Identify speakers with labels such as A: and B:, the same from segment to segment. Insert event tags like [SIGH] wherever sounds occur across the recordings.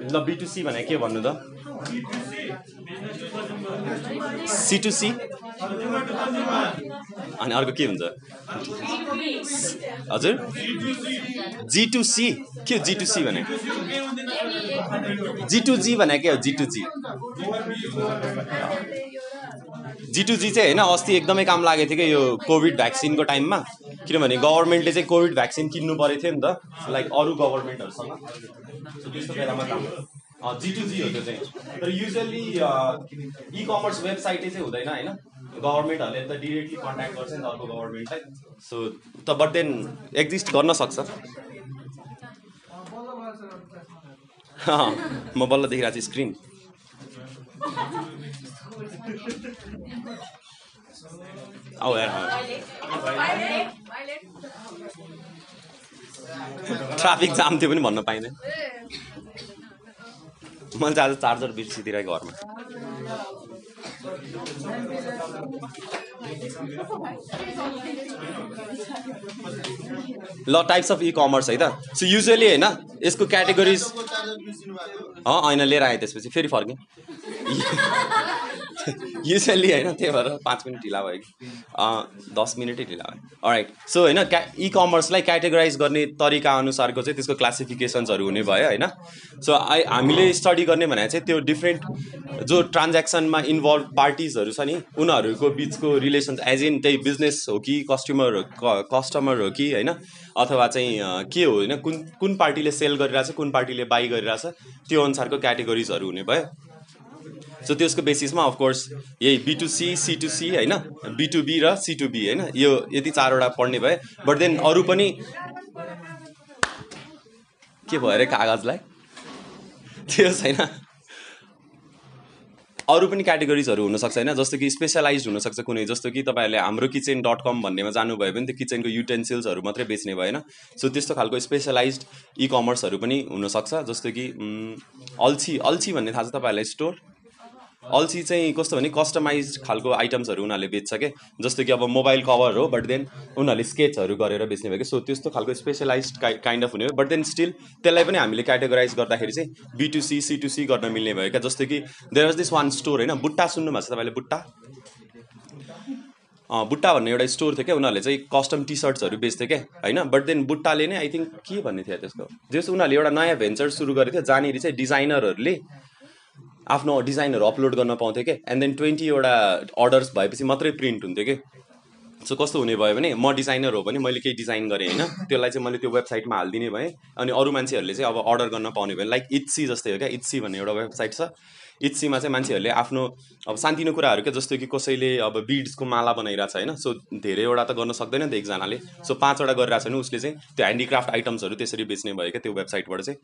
A: ल बिटुसी भने के भन्नु त? सी टु सी अनि अर्को के हुन्छ? हजुर? जी टु सी के जी टु सी भने? जी टु जी भने के हो जी टु जी जी टु जी चाहिँ होइन अस्ति एकदमै काम लागेको थियो कि यो कोभिड भ्याक्सिनको टाइममा। किनभने गभर्मेन्टले चाहिँ कोभिड भ्याक्सिन किन्नु परेको थियो नि त। लाइक अरू गभर्मेन्टहरूसँग त्यस्तो बेलामा काम जी टु जी हो त्यो चाहिँ। तर युजली इ कमर्स वेबसाइटै चाहिँ हुँदैन होइन? गभर्मेन्टहरूले त डिरेक्टली कन्ट्याक्ट गर्छ नि त अर्को गभर्मेन्टलाई सो त बट देन एक्जिस्ट गर्न सक्छ। [LAUGHS] म बल्ल देखिरहेको छु स्क्रिन यार ट्राफिक जाम थियो पनि भन्न पाइँदैन। मैले चाहिँ आज चार्जर बिर्सिदिएर घरमा। ल टाइप्स अफ इ कमर्स है त। सो युजली होइन यसको क्याटेगोरिज होइन लिएर आएँ त्यसपछि फेरि फर्केँ। युजली होइन त्यही भएर पाँच मिनट ढिला भयो कि। दस मिनटै ढिला भयो। राइट सो होइन क्या इ कमर्सलाई क्याटेगराइज गर्ने तरिका अनुसारको चाहिँ त्यसको क्लासिफिकेसन्सहरू हुने भयो होइन? सो आई हामीले स्टडी गर्ने भने चाहिँ त्यो डिफ्रेन्ट जो ट्रान्ज्याक्सनमा इन्भल्भ पार्टिजहरू छ नि उनीहरूको बिचको रिलेसन एज इन त्यही बिजनेस हो कि कस्टमर कस्टमर हो कि होइन? अथवा चाहिँ के हो होइन? कुन कुन पार्टीले सेल गरिरहेछ कुन पार्टीले बाई गरिरहेछ त्यो अनुसारको क्याटेगोरिजहरू हुने भयो। सो त्यसको बेसिसमा अफकोर्स यही B to C C to C होइन? बी टू बी र सी टू बी होइन? यो यति चारवटा पढ्ने भए। बट देन अरू पनि के भयो अरे कागजलाई? त्यो छैन। अरू पनि क्याटेगोरिजहरू हुनसक्छ होइन? जस्तो कि स्पेसलाइज हुनसक्छ कुनै। जस्तो कि तपाईँहरूले हाम्रो किचन डट कम भन्नेमा जानुभयो भने त्यो किचनको युटेन्सिल्सहरू मात्रै बेच्ने भएन सो त्यस्तो खालको स्पेसलाइज इ कमर्सहरू पनि हुनसक्छ। जस्तो कि अल्छी अल्छी भन्ने थाहा छ तपाईँहरूलाई? स्टोर अल्छी चाहिँ कस्तो भने कस्टमाइज खालको आइटम्सहरू उनीहरूले बेच्छ क्या जस्तो कि अब मोबाइल कभर हो बट देन उनीहरूले स्केचहरू गरेर बेच्ने भयो कि? सो त्यस्तो खालको स्पेसलाइज काइन्ड अफ हुने हो बट देन स्टिल त्यसलाई पनि हामीले क्याटेगोराइज गर्दाखेरि चाहिँ B to C C to C गर्न मिल्ने भयो क्या जस्तो कि there was this one store होइन बुट्टा सुन्नुभएको छ तपाईँले बुट्टा? बुट्टा भन्ने एउटा स्टोर थियो क्या उनीहरूले चाहिँ कस्टम टी सर्ट्सहरू बेच्थ्यो क्या होइन बट देन बुट्टाले नै आई थिङ्क के भन्ने थियो त्यसको? जस उनीहरूले एउटा नयाँ भेन्चर सुरु गरेको थियो जहाँनिर चाहिँ डिजाइनरहरूले आफ्नो डिजाइनहरू अपलोड गर्न पाउँथ्यो क्या एन्ड देन ट्वेन्टीवटा अर्डर्स भएपछि मात्रै प्रिन्ट हुन्थ्यो कि? सो कस्तो हुने भयो भने म डिजाइनर हो भने मैले केही डिजाइन गरेँ होइन। त्यसलाई चाहिँ मैले त्यो वेबसाइटमा हालिदिने भएँ। अनि अरू मान्छेहरूले चाहिँ अब अर्डर गर्न पाउने भयो। लाइक इट्सी जस्तै हो क्या? इट्सी भन्ने एउटा वेबसाइट छ। इट्सीमा चाहिँ मान्छेहरूले आफ्नो अब सानतिनो कुराहरू क्या जस्तो कि कसैले अब बिड्सको माला बनाइरहेको छ होइन। सो धेरैवटा त गर्न सक्दैन त एकजनाले। सो पाँचवटा गरिरहेको छ भने उसले चाहिँ त्यो ह्यान्डिक्राफ्ट आइटम्सहरू त्यसरी बेच्ने भयो क्या त्यो वेबसाइटबाट चाहिँ।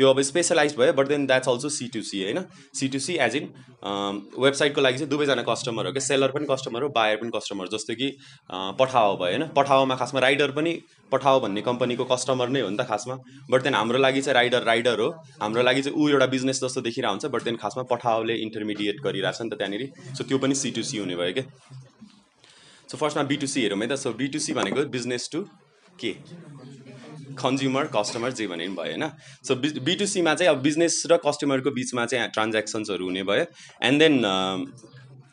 A: त्यो अब स्पेसलाइज भयो but then that's also C to C होइन? C to C as in वेबसाइटको लागि चाहिँ दुवैजना कस्टमर हो क्या? सेलर पनि कस्टमर हो बायर पनि कस्टमर जस्तो कि अँ, पठाओ भयो होइन? पठाओमा खासमा राइडर पनि पठाओ भन्ने कम्पनीको कस्टमर नै हो नि त खासमा। बट देन हाम्रो लागि चाहिँ राइडर राइडर हो। हाम्रो लागि चाहिँ ऊ एउटा बिजनेस जस्तो देखिरहेको हुन्छ बट देन खासमा पठाओले इन्टरमिडिएट गरिरहेको छ नि त त्यहाँनिर। सो त्यो पनि सी टू सी हुने भयो क्या? सो फर्स्टमा बिटुसी हेरौँ है त। सो बिटुसी भनेको बिजनेस टु के? कन्ज्युमर कस्टमर जे भने पनि भयो होइन? सो बि बिटुसीमा चाहिँ अब बिजनेस र कस्टमरको बिचमा चाहिँ ट्रान्ज्याक्सन्सहरू हुने भयो. एन्ड देन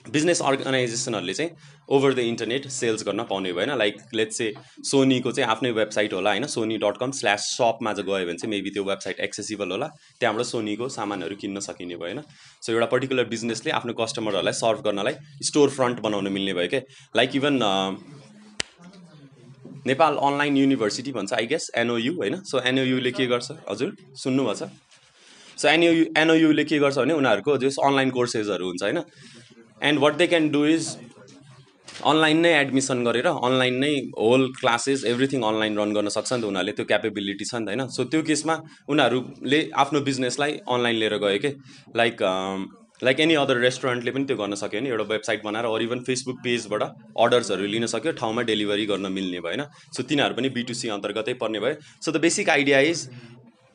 A: बिजनेस अर्गनाइजेसनहरूले चाहिँ ओभर द इन्टरनेट सेल्स गर्न पाउने भएन लाइक लेट्स से सोनीको चाहिँ आफ्नै वेबसाइट होला होइन? सोनी डट कम स्ल्यास सपमा चाहिँ गयो भने चाहिँ मेबी त्यो वेबसाइट एक्सेसिबल होला। त्यहाँबाट सोनीको सामानहरू किन्न सकिने भयो होइन? सो एउटा पर्टिकुलर बिजनेसले आफ्नो कस्टमरहरूलाई सर्भ गर्नलाई स्टोर फ्रन्ट बनाउन मिल्ने भयो क्या like even Nepal online university भन्छ आई गेस एनओयु होइन? सो एनओयुले के गर्छ? हजुर सुन्नुभएको छ? सो एनओयु एनओयुले के गर्छ भने उनीहरूको जस अनलाइन कोर्सेसहरू हुन्छ होइन? And what they can do is online नै एडमिसन गरेर अनलाइन नै whole classes everything online run गर्न सक्छ नि त उनीहरूले। त्यो क्यापेबिलिटी छ नि त होइन? सो त्यो केसमा उनीहरूले आफ्नो बिजनेसलाई अनलाइन लिएर गयो कि? लाइक लाइक एनी अदर रेस्टुरेन्टले पनि त्यो गर्न सक्यो भने एउटा वेबसाइट बनाएर अरू इभन फेसबुक पेजबाट अर्डर्सहरू लिन सक्यो ठाउँमा डेलिभरी गर्न मिल्ने भएन। सो तिनीहरू पनि बिटुसी अन्तर्गतै पर्ने भयो so the basic idea is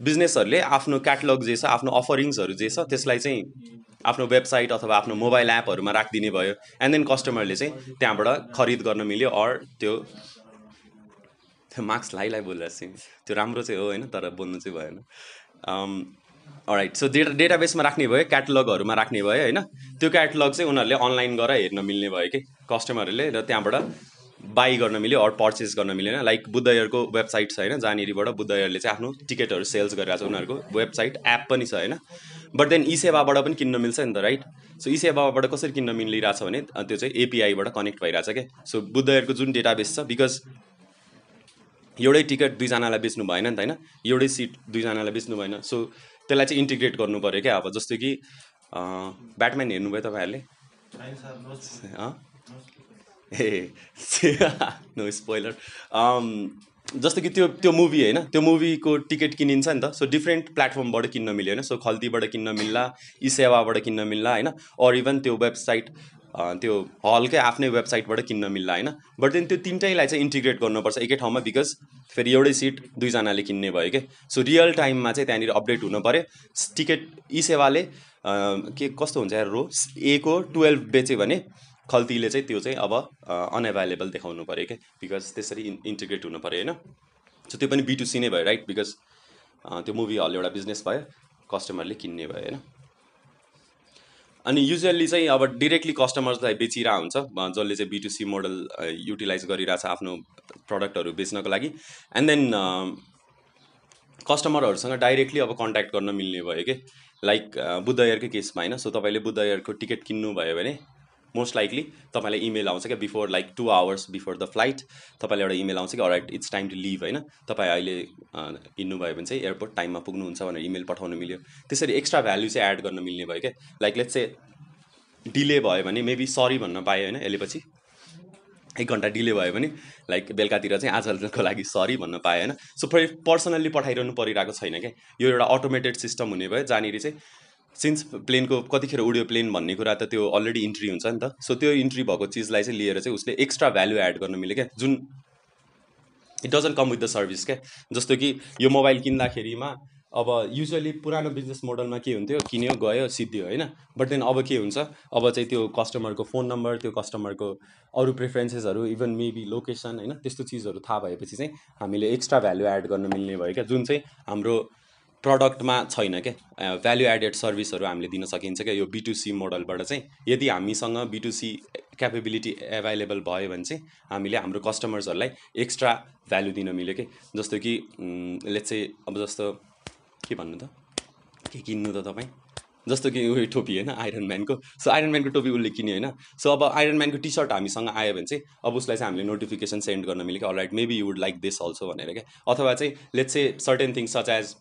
A: बिजनेसहरूले आफ्नो क्याटलग जे छ आफ्नो अफरिङ्सहरू जे छ त्यसलाई चाहिँ आफ्नो वेबसाइट अथवा आफ्नो मोबाइल एपहरूमा राखिदिने भयो। एन्ड देन कस्टमरले चाहिँ त्यहाँबाट खरिद गर्न मिल्यो अर त्यो त्यो मार्क्स लाइ लाइ बोलिरहेको छु त्यो राम्रो चाहिँ हो होइन तर बोल्नु चाहिँ भएन। राइट सो डेटा डेटाबेसमा राख्ने भयो क्याटलगहरूमा राख्ने भयो होइन? त्यो क्याटलग चाहिँ उनीहरूले अनलाइन गरेर हेर्न मिल्ने भयो कि? कस्टमरहरूले र त्यहाँबाट बाई गर्न मिल्यो अरू पर्चेस गर्न मिलेन। लाइक बुद्धयरको वेबसाइट छ होइन? जहाँनिरबाट बुद्धयरले चाहिँ आफ्नो टिकटहरू सेल्स गरिरहेको छ उनीहरूको वेबसाइट एप पनि छ होइन? बट देन ई सेवाबाट पनि किन्न मिल्छ नि त राइट सो ई सेवाबाट कसरी किन्न मिलिरहेछ भने त्यो चाहिँ एपिआईबाट कनेक्ट भइरहेछ क्या सो बुद्धयरको जुन डेटाबेस छ बिकज एउटै टिकट दुईजनालाई बेच्नु भएन नि त होइन? एउटै सिट दुईजनालाई बेच्नु भएन। सो त्यसलाई चाहिँ इन्टिग्रेट गर्नु पऱ्यो क्या अब जस्तो कि ब्याटम्यान हेर्नुभयो तपाईँहरूले? ए [LAUGHS] नो स्पोइलर। जस्तो कि त्यो त्यो मुभी होइन त्यो मुभीको टिकट किनिन्छ नि त। सो डिफ्रेन्ट प्लेटफर्मबाट किन्न मिल्यो होइन। सो खल्तीबाट किन्न मिल्ला ई सेवाबाट किन्न मिल्ला होइन। अर इभन त्यो वेबसाइट त्यो हलकै आफ्नै वेबसाइटबाट किन्न मिल्ला होइन? बट देन त्यो तिनटैलाई चाहिँ इन्टिग्रेट गर्नुपर्छ एकै ठाउँमा बिकज फेरि एउटै सिट दुईजनाले किन्ने भयो कि? सो रियल टाइममा चाहिँ त्यहाँनिर अपडेट हुनु पऱ्यो। टिकट ई सेवाले के कस्तो हुन्छ यार रो? एको टुवेल्भ बेच्यो भने खल्तीले चाहिँ त्यो चाहिँ अब अनएभाइलेबल देखाउनु पऱ्यो क्या बिकज त्यसरी इन्टिग्रेट हुनु पऱ्यो होइन? सो त्यो पनि बिटुसी नै भयो राइट बिकज त्यो मुभी हल एउटा बिजनेस भयो कस्टमरले किन्ने भयो होइन? अनि युजली चाहिँ अब डिरेक्टली कस्टमर्सलाई बेचिरहेको हुन्छ जसले चाहिँ बिटुसी मोडल युटिलाइज गरिरहेछ आफ्नो प्रडक्टहरू बेच्नको लागि. एन्ड देन कस्टमरहरूसँग डाइरेक्टली अब कन्ट्याक्ट गर्न मिल्ने भयो कि? लाइक बुद्ध एयरकै केसमा होइन सो तपाईँले बुद्ध एयरको टिकट किन्नु भयो भने मोस्ट लाइकली तपाईँलाई इमेल आउँछ क्या before like two hours before the flight तपाईँलाई एउटा इमेल आउँछ कि right it's time to leave होइन? तपाईँ अहिले हिँड्नुभयो भने चाहिँ एयरपोर्ट टाइममा पुग्नुहुन्छ भनेर इमेल पठाउनु मिल्यो। त्यसरी एक्स्ट्रा भ्याल्यु चाहिँ एड गर्न मिल्ने भयो क्या। लाइक लेट्स चाहिँ डिले भयो भने मेबी सरी भन्न पाएँ होइन यसले पछि एक घन्टा डिले भयो भने लाइक बेलुकातिर चाहिँ आजको लागि सरी भन्न पाएँ होइन। सो पर्सनल्ली पठाइरहनु परिरहेको छैन क्या। यो एउटा अटोमेटेड सिस्टम हुने भयो जहाँनिर चाहिँ सिन्स प्लेनको कतिखेर उड्यो प्लेन भन्ने कुरा त त्यो अलरेडी इन्ट्री हुन्छ नि त. सो त्यो इन्ट्री भएको चिजलाई चाहिँ लिएर चाहिँ उसले एक्स्ट्रा भ्यालु एड गर्न मिल्यो क्या। जुन it doesn't come with the service क्या। जस्तो कि यो मोबाइल किन्दाखेरिमा अब युजली पुरानो बिजनेस मोडलमा के हुन्थ्यो? किन्यो गयो सिद्धियो होइन? बट देन अब के हुन्छ? अब चाहिँ त्यो कस्टमरको फोन नम्बर त्यो कस्टमरको अरू प्रिफरेन्सेसहरू इभन मेबी लोकेसन होइन? त्यस्तो चिजहरू थाहा भएपछि चाहिँ हामीले एक्स्ट्रा भ्यालु एड गर्न मिल्ने भयो क्या। जुन चाहिँ हाम्रो प्रडक्टमा छैन क्या भ्याल्यु एडेड सर्भिसहरू हामीले दिन सकिन्छ क्या यो बिटुसी मोडलबाट चाहिँ यदि हामीसँग बिटुसी क्यापेबिलिटी एभाइलेबल भयो भने चाहिँ हामीले हाम्रो कस्टमर्सहरूलाई एक्स्ट्रा भ्यालु दिन मिल्यो कि? जस्तो कि लेट्स चाहिँ अब जस्तो के भन्नु त? के किन्नु त तपाईँ? जस्तो कि उयो टोपी होइन आइरन म्यानको सो आइरन म्यानको टोपी उसले किन्यो होइन। सो अब आइरन म्यानको टी सर्ट हामीसँग आयो भने चाहिँ अब उसलाई चाहिँ हामीले नोटिफिकेसन सेन्ड गर्न मिल्यो कि? Right maybe you would like this also भनेर क्या अथवा चाहिँ लेट्स चाहिँ सर्टेन थिङ्स सच एज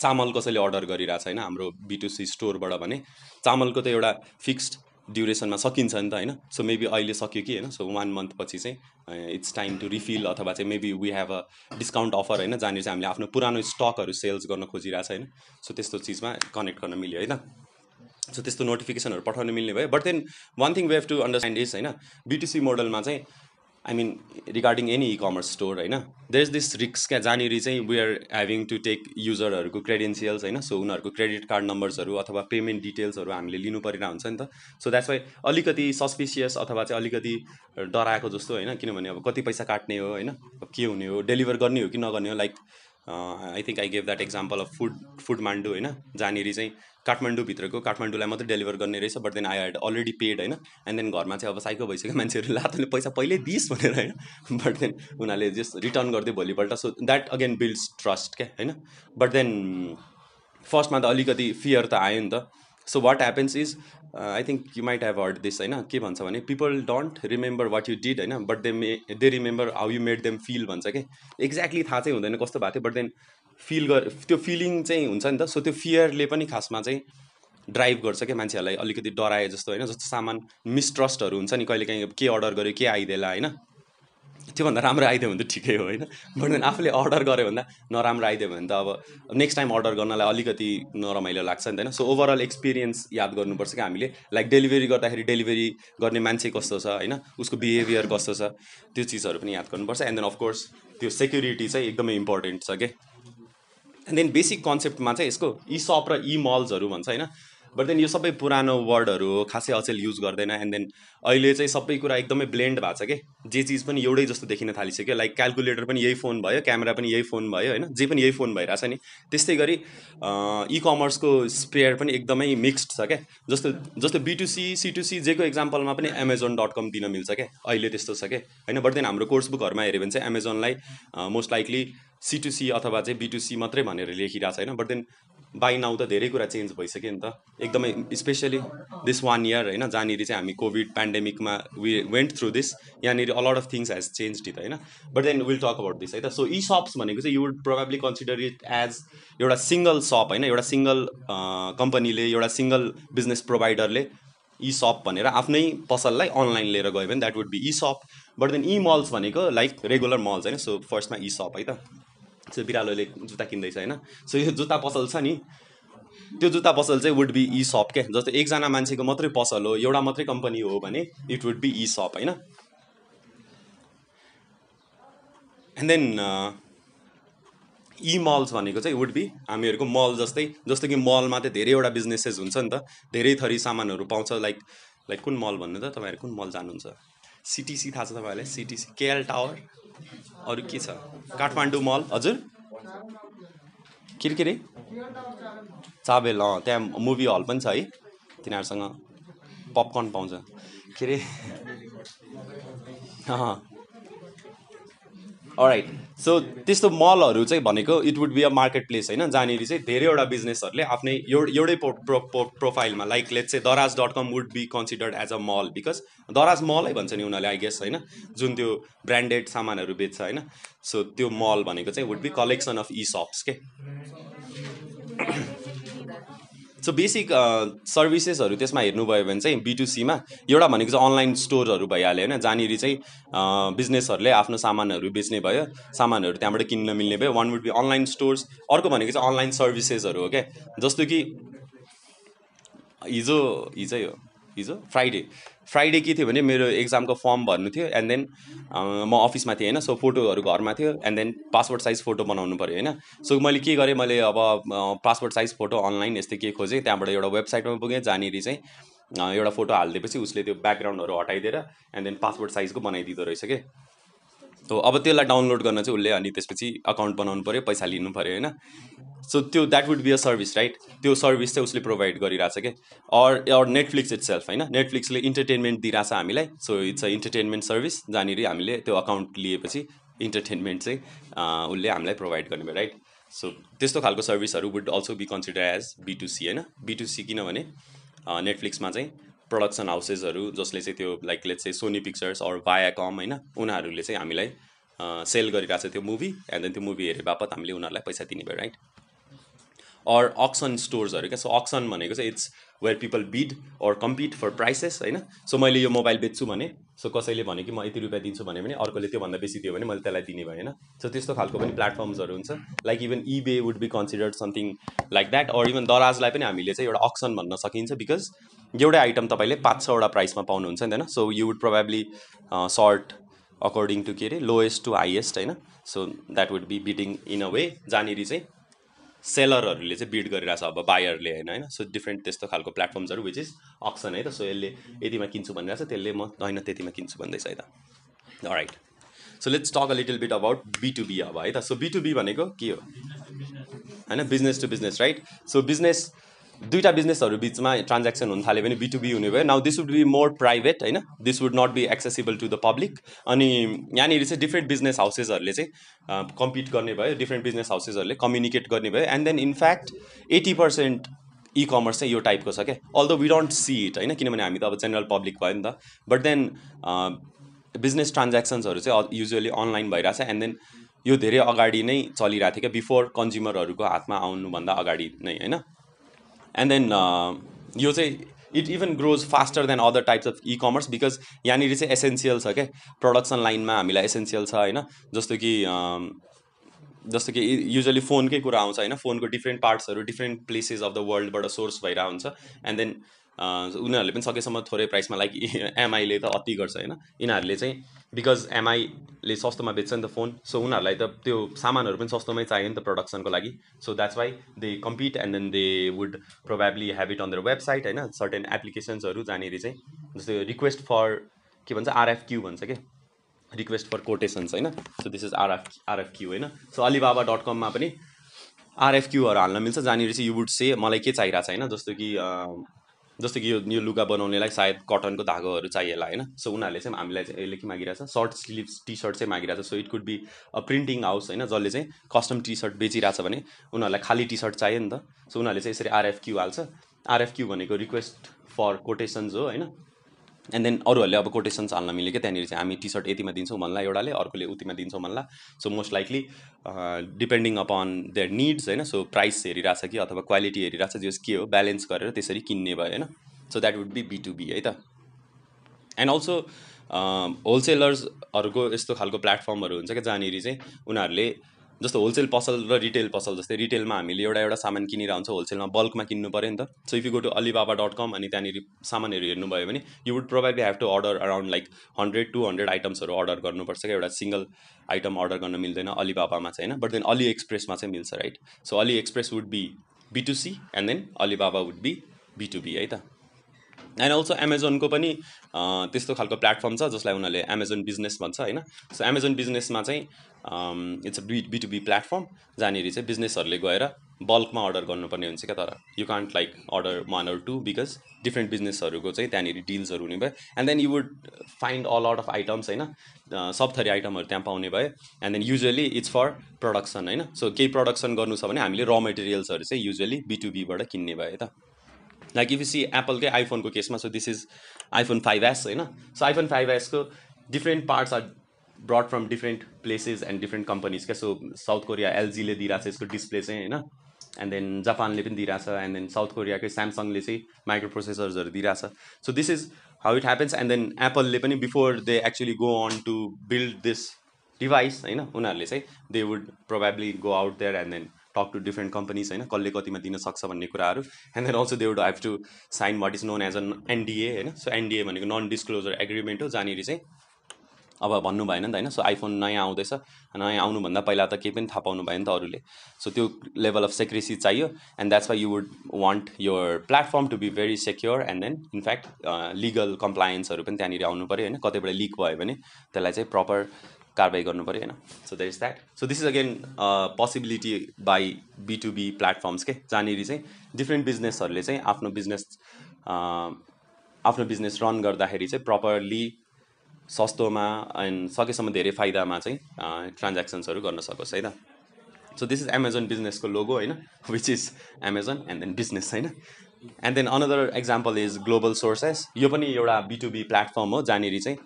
A: चामल कसैले अर्डर गरिरहेछ होइन हाम्रो बिटुसी स्टोरबाट भने चामलको त एउटा फिक्स्ड ड्युरेसनमा सकिन्छ नि त होइन। सो मेबी अहिले सक्यो कि होइन। सो वान मन्थ पछि चाहिँ इट्स टाइम टु रिफिल अथवा चाहिँ maybe we have a discount offer होइन जहाँनिर चाहिँ हामीले आफ्नो पुरानो स्टकहरू सेल्स गर्न खोजिरहेछ होइन सो त्यस्तो चिजमा कनेक्ट गर्न मिल्यो होइन। सो त्यस्तो नोटिफिकेसनहरू पठाउनु मिल्ने भयो। But then one thing we have to understand is होइन बिटिसी मोडलमा चाहिँ I mean regarding any e commerce store होइन देयर इज दिस रिक्स क्या जहाँनिर चाहिँ we are having to take युजरहरूको credentials होइन सो उनीहरूको क्रेडिट कार्ड नम्बर्सहरू अथवा पेमेन्ट डिटेल्सहरू हामीले लिनु परिरहेको हुन्छ नि त। सो द्याट्स वाइ अलिकति सस्पिसियस अथवा चाहिँ अलिकति डराएको जस्तो होइन? किनभने अब कति पैसा काट्ने हो होइन? के हुने हो? डेलिभर गर्ने हो कि नगर्ने हो? Like I think I gave that example of food Foodmandu होइन? जहाँनिर चाहिँ काठमाडौँभित्रको काठमाडौँलाई मात्रै डेलिभर गर्ने रहेछ but then I had already paid होइन? एन्ड देन घरमा चाहिँ अब साइको भइसक्यो मान्छेहरू ला तैँले पैसा पहिल्यै दिइस् भनेर होइन? [LAUGHS] बट देन उनीहरूले जस्ट रिटर्न गरिदियो भोलिपल्ट so that again builds trust क्या होइन? बट देन फर्स्टमा त अलिकति फियर त आयो नि त। So what happens is I think you might have heard this होइन के भन्छ भने people don't remember what you did होइन but they may they remember how you made them feel भन्छ कि एक्ज्याक्टली थाहा चाहिँ हुँदैन कस्तो भएको थियो बट देन फिल गर त्यो फिलिङ चाहिँ हुन्छ नि त सो त्यो फियरले पनि खासमा चाहिँ ड्राइभ गर्छ क्या मान्छेहरूलाई? अलिकति डराए जस्तो होइन? जस्तो सामान मिसट्रस्टहरू हुन्छ नि कहिले काहीँ के अर्डर गर्यो के आइदिएला होइन? त्योभन्दा राम्रो आइदियो भने त ठिकै हो होइन? बट देन आफूले अर्डर गऱ्यो भन्दा नराम्रो आइदियो भने त अब नेक्स्ट टाइम अर्डर गर्नलाई अलिकति नरमाइलो लाग्छ नि त होइन? सो ओभरअल एक्सपिरियन्स याद गर्नुपर्छ कि हामीले। लाइक डेलिभरी गर्दाखेरि डेलिभरी गर्ने मान्छे कस्तो छ होइन? उसको बिहेभियर कस्तो छ त्यो चिजहरू पनि याद गर्नुपर्छ। एन्ड देन अफकोर्स त्यो सेक्युरिटी चाहिँ एकदमै इम्पोर्टेन्ट छ कि एन्ड देन बेसिक कन्सेप्टमा चाहिँ यसको ई सप र ई मल्सहरू भन्छ होइन? बट देन यो सबै पुरानो वर्डहरू हो खासै अचेल युज गर्दैन एन्ड देन अहिले चाहिँ सबै कुरा एकदमै ब्लेन्ड भएको छ कि? जे चिज पनि एउटै जस्तो देखिन थालिसक्यो लाइक क्यालकुलेटर पनि यही फोन भयो क्यामेरा पनि यही फोन भयो होइन? जे पनि यही फोन भइरहेछ नि। त्यस्तै गरी इ कमर्सको स्पेयर पनि एकदमै मिक्स्ड छ क्या जस्तो जस्तो बिटुसी सिटुसी जेको इक्जाम्पलमा पनि एमाजोन डट कम दिन मिल्छ क्या अहिले त्यस्तो छ क्या होइन? बट देन हाम्रो कोर्स बुकहरूमा हेऱ्यो भने चाहिँ एमाजोनलाई मोस्ट लाइकली सिटुसी अथवा चाहिँ बिटुसी मात्रै भनेर लेखिरहेको छैन बट देन बाई नाउ त धेरै कुरा चेन्ज भइसक्यो नि त। एकदमै स्पेसली दिस वान इयर होइन जहाँनिर चाहिँ हामी कोभिड पेन्डेमिकमा वी वेन्ट थ्रु दिस यहाँनिर a lot of things has change it होइन। But then will talk about this है त। सो ई सप्स भनेको चाहिँ you would probably consider it as एउटा सिङ्गल सप होइन एउटा सिङ्गल कम्पनीले एउटा सिङ्गल बिजनेस प्रोभाइडरले ई सप भनेर आफ्नै पसललाई अनलाइन लिएर गयो भने that would be e shop but then e malls भनेको लाइक रेगुलर मल्स होइन। सो फर्स्टमा ई सप है त। सो बिरालोले जुत्ता किन्दैछ होइन? सो यो जुत्ता पसल छ नि। त्यो जुत्ता पसल चाहिँ वुड बी इ सप क्या जस्तो एकजना मान्छेको मात्रै पसल हो एउटा मात्रै कम्पनी हो भने it would be e shop होइन? एन्ड देन इ मल्स भनेको चाहिँ वुड बी हामीहरूको मल जस्तै जस्तो कि मलमा चाहिँ धेरैवटा बिजनेसेस हुन्छ नि त। धेरै थरी सामानहरू पाउँछ लाइक लाइक कुन मल भन्नु त? तपाईँहरू कुन मल जानुहुन्छ? सिटिसी थाहा छ तपाईँहरूलाई? सिटिसी केएल टावर अरू के छ? काठमाडौँ मल हजुर। के अरे के अरे चाबेल अँ त्यहाँ मुभी हल पनि छ है तिनीहरूसँग पपकर्न पाउँछ। के अरे? राइट सो त्यस्तो मलहरू चाहिँ भनेको it would be a marketplace होइन? जहाँनिर चाहिँ धेरैवटा बिजनेसहरूले आफ्नै एउटै प्रो प्रो प्रो प्रोफाइलमा लाइक लेट चाहिँ Daraz dot com would be considered as a mall because Daraz मलै भन्छ नि उनीहरूले आई गेस होइन? जुन त्यो ब्रान्डेड सामानहरू बेच्छ होइन? सो त्यो मल भनेको चाहिँ would be collection of e shops के सो बेसिक सर्भिसेसहरू त्यसमा हेर्नुभयो भने चाहिँ बिटुसीमा एउटा भनेको चाहिँ अनलाइन स्टोरहरू भइहाल्यो होइन जहाँनिर चाहिँ बिजनेसहरूले आफ्नो सामानहरू बेच्ने भयो सामानहरू त्यहाँबाट किन्न मिल्ने भयो one would be online stores अर्को भनेको चाहिँ अनलाइन सर्भिसेसहरू हो क्या जस्तो कि हिजो हिजै हो। हिजो फ्राइडे फ्राइडे के थियो भने मेरो एक्जामको फर्म भर्नु थियो एन्ड देन म अफिसमा थिएँ होइन सो फोटोहरू घरमा थियो and then passport size photo बनाउनु पऱ्यो होइन। सो मैले के गरेँ मैले अब पासपोर्ट साइज फोटो अनलाइन यस्तै के खोजेँ त्यहाँबाट एउटा वेबसाइटमा पुगेँ जहाँनिर चाहिँ एउटा फोटो हालिदिएपछि उसले त्यो ब्याकग्राउन्डहरू हटाइदिएर एन्ड देन पासपोर्ट साइजको बनाइदिँदो रहेछ कि हो अब त्यसलाई डाउनलोड गर्न चाहिँ उसले अनि त्यसपछि अकाउन्ट बनाउनु पऱ्यो पैसा लिनु पऱ्यो होइन। सो त्यो that would be a service right त्यो सर्भिस चाहिँ उसले प्रोभाइड गरिरहेछ कि? Or or Netflix itself होइन? नेटफ्लिक्सले इन्टरटेनमेन्ट दिइरहेछ हामीलाई so it's a entertainment service जहाँनिर हामीले त्यो अकाउन्ट लिएपछि इन्टरटेनमेन्ट चाहिँ उसले हामीलाई प्रोभाइड गर्ने भयो राइट सो त्यस्तो खालको सर्भिसहरू would also be consider as B to C होइन? बिटुसी किनभने नेटफ्लिक्समा चाहिँ प्रडक्सन हाउसेसहरू जसले चाहिँ त्यो लाइक लेट्स चाहिँ सोनी पिक्चर्स अर कम होइन? उनीहरूले चाहिँ हामीलाई सेल गरिरहेको छ त्यो मुभी एन्ड देन त्यो मुभी हेरे बापत हामीले उनीहरूलाई पैसा दिने भयो राइट अर अक्सन स्टोर्सहरू क्या सो अक्सन भनेको चाहिँ it's where people bid or compete for prices होइन सो मैले यो मोबाइल बेच्छु भने सो कसैले भने कि म यति रुपियाँ दिन्छु भने पनि अर्कोले त्योभन्दा बेसी दियो भने मैले त्यसलाई दिने भएन। सो त्यस्तो खालको पनि प्लेटफर्म्सहरू हुन्छ। Like even eBay would be considered something like that or even दराजलाई पनि हामीले चाहिँ एउटा अक्सन भन्न सकिन्छ बिकज एउटै आइटम तपाईँले पाँच छवटा प्राइसमा पाउनुहुन्छ नि होइन so you would probably sort according to के अरे लोएस्ट टु हाइएस्ट होइन? So that would be bidding in a way जहाँनिर चाहिँ सेलरहरूले चाहिँ बिड गरिरहेको छ अब बायरले होइन होइन? सो डिफ्रेन्ट त्यस्तो खालको प्लेटफर्म्सहरू विच इज अप्सन है त? सो यसले यतिमा किन्छु भनिरहेको छ त्यसले म होइन त्यतिमा किन्छु भन्दैछ है त? Right so let's talk a little bit about B to B अब है त? सो बिटुबी भनेको के हो? होइन? Business to business right so business दुईवटा बिजनेसहरू बिचमा ट्रान्ज्याक्सन हुन थाल्यो भने बिटुबी हुने भयो। Now this would be more private होइन? This would not be accessible to the public अनि यहाँनिर चाहिँ डिफ्रेन्ट बिजनेस हाउसेसहरूले चाहिँ कम्पिट गर्ने भयो। डिफ्रेन्ट बिजनेस हाउसेसहरूले कम्युनिकेट गर्ने भयो। And then in fact eighty percent e commerce चाहिँ यो टाइपको छ क्या। Although we don't see it होइन? किनभने हामी त अब जेनरल पब्लिक भयो नि त। बट देन बिजनेस ट्रान्ज्याक्सन्सहरू चाहिँ युजली अनलाइन भइरहेछ। एन्ड देन यो धेरै अगाडि नै चलिरहेको थियो क्या। बिफोर कन्ज्युमरहरूको हातमा आउनुभन्दा अगाडि नै होइन? एन्ड देन यो चाहिँ it even grows faster than other types of e commerce because यहाँनिर चाहिँ एसेन्सियल छ क्या प्रडक्सन लाइनमा हामीलाई एसेन्सियल छ होइन? जस्तो कि um, जस्तो कि युजली फोनकै कुरा आउँछ होइन? फोनको डिफ्रेन्ट पार्ट्सहरू डिफ्रेन्ट प्लेसेस अफ द वर्ल्डबाट सोर्स भइरहेको हुन्छ एन्ड देन उनीहरूले पनि सकेसम्म थोरै प्राइसमा लाइक एमआईले त अति गर्छ होइन? यिनीहरूले चाहिँ बिकज एमआईले सस्तोमा बेच्छ नि त फोन सो उनीहरूलाई त त्यो सामानहरू पनि सस्तोमै चाहियो नि त प्रडक्सनको लागि। So that's why they compete and then they would probably have it on their website होइन? सर्टेन एप्लिकेसन्सहरू जहाँनिर चाहिँ जस्तै रिक्वेस्ट फर के भन्छ आरएफक्यू भन्छ क्या रिक्वेस्ट फर कोटेसन्स होइन? So this is RF RFQ होइन? सो अलिबाबा डट कममा पनि आरएफक्यूहरू हाल्न मिल्छ जहाँनिर चाहिँ यु वुड से मलाई के चाहिरहेको छ होइन? जस्तो कि जस्तो कि यो यो लुगा बनाउनेलाई सायद कटनको धागोहरू चाहिएला होइन? सो उनीहरूले चाहिँ हामीलाई चाहिँ यसले के मागिरहेछ? सर्ट स्लिभ्स टी सर्ट चाहिँ मागिरहेछ। So it could be a printing house होइन? जसले चाहिँ कस्टम टी सर्ट बेचिरहेछ भने उनीहरूलाई खाली टी सर्ट चाहियो नि त। सो उनीहरूले चाहिँ यसरी आरएफक्यू हाल्छ। आरएफक्यू भनेको रिक्वेस्ट फर कोटेसन्स हो होइन? एन्ड देन अरूहरूले अब कोटेसन्स हाल्न मिल्यो क्या त्यहाँनिर चाहिँ हामी टी सर्ट यतिमा दिन्छौँ भन्ला एउटाले अर्कोले उतिमा दिन्छौँ भन्ला। So most likely depending upon their needs होइन सो प्राइस हेरिरहेछ कि अथवा क्वालिटी हेरिरहेछ जस के हो ब्यालेन्स गरेर त्यसरी किन्ने भयो होइन। So that would be B to B है त। एन्ड अल्सो होलसेलर्सहरूको यस्तो खालको प्लेटफर्महरू हुन्छ क्या जहाँनिर चाहिँ उनीहरूले जस्तो होलसेल पसल र रिटेल पसल जस्तै रिटेलमा हामीले एउटा एउटा सामान किनेर हुन्छ होलसेलमा बल्कमा किन्नु पऱ्यो नि त। So if you go to Alibaba dot com अनि त्यहाँनिर सामानहरू हेर्नुभयो भने you would probably have to order around like hundred two hundred आइटम्सहरू अर्डर गर्नुपर्छ क्या। एउटा सिङ्गल आइटम अर्डर गर्न मिल्दैन अलिबाबामा चाहिँ होइन? बट देन अली एक्सप्रेसमा चाहिँ मिल्छ right so AliExpress would be B to C and then Alibaba would be B to B है त? एन्ड अल्सो एमाजोनको पनि त्यस्तो खालको प्लेटफर्म छ जसलाई उनीहरूले एमाजोन बिजनेस भन्छ होइन? सो एमाजोन बिजनेसमा चाहिँ it's a to B platform जहाँनिर चाहिँ बिजनेसहरूले गएर बल्कमा अर्डर गर्नुपर्ने हुन्छ क्या तर you can't like order one or two because different बिजनेसहरूको चाहिँ त्यहाँनिर डिल्सहरू हुने भयो. And then you would find all out of items होइन? सब थरी आइटमहरू त्यहाँ पाउने भयो। And then usually it's for production होइन? सो केही प्रडक्सन गर्नु छ भने हामीले र मेटेरियल्सहरू चाहिँ युजली बी टु बीबाट किन्ने भयो त। लाइक इफ सी एप्पलकै आइफोनको केसमा so this is iPhone five S होइन? So iPhone five एसको different parts are brought from different places and different companies क्या? सो साउथ कोरिया एलजीले दिइरहेको छ यसको डिस्प्ले चाहिँ होइन एन्ड देन जापानले पनि दिइरहेछ एन्ड देन साउथ कोरियाकै स्यामसङले चाहिँ माइक्रो प्रोसेसर्सहरू दिइरहेछ so this is how it happens and then एप्पलले पनि before they actually go on to build this device होइन उनीहरूले चाहिँ they would probably go out there and then talk to different companies होइन कसले कतिमा दिन सक्छ भन्ने कुराहरू. And then also they would have to sign what is known as an NDA होइन सो एनडिए भनेको नन डिस्क्लोजर एग्रिमेन्ट हो जहाँनिर चाहिँ अब भन्नु भएन नि त होइन। सो आइफोन नयाँ आउँदैछ। नयाँ आउनुभन्दा पहिला त केही पनि थाहा पाउनु भयो नि त अरूले। सो त्यो लेभल अफ सेक्रेसी चाहियो। And that's why you would want your platform to be very secure and then in fact legal कम्प्लायन्सहरू पनि त्यहाँनिर आउनु पऱ्यो होइन। कतैबाट लिक भयो भने त्यसलाई चाहिँ प्रपर कारवाही गर्नु पऱ्यो होइन। So that is that so this is again possibility by B to B platforms के जहाँनिर चाहिँ डिफ्रेन्ट बिजनेसहरूले चाहिँ आफ्नो बिजनेस आफ्नो बिजनेस रन गर्दाखेरि चाहिँ प्रपरली सस्तोमा एन्ड सकेसम्म धेरै फाइदामा चाहिँ ट्रान्ज्याक्सन्सहरू गर्न सकोस् है त? सो दिस इज एमाजोन बिजनेसको लोगो होइन? Which is Amazon and then business होइन? And then another example is global sources यो पनि एउटा बिटुबी प्लेटफर्म हो जहाँनिर चाहिँ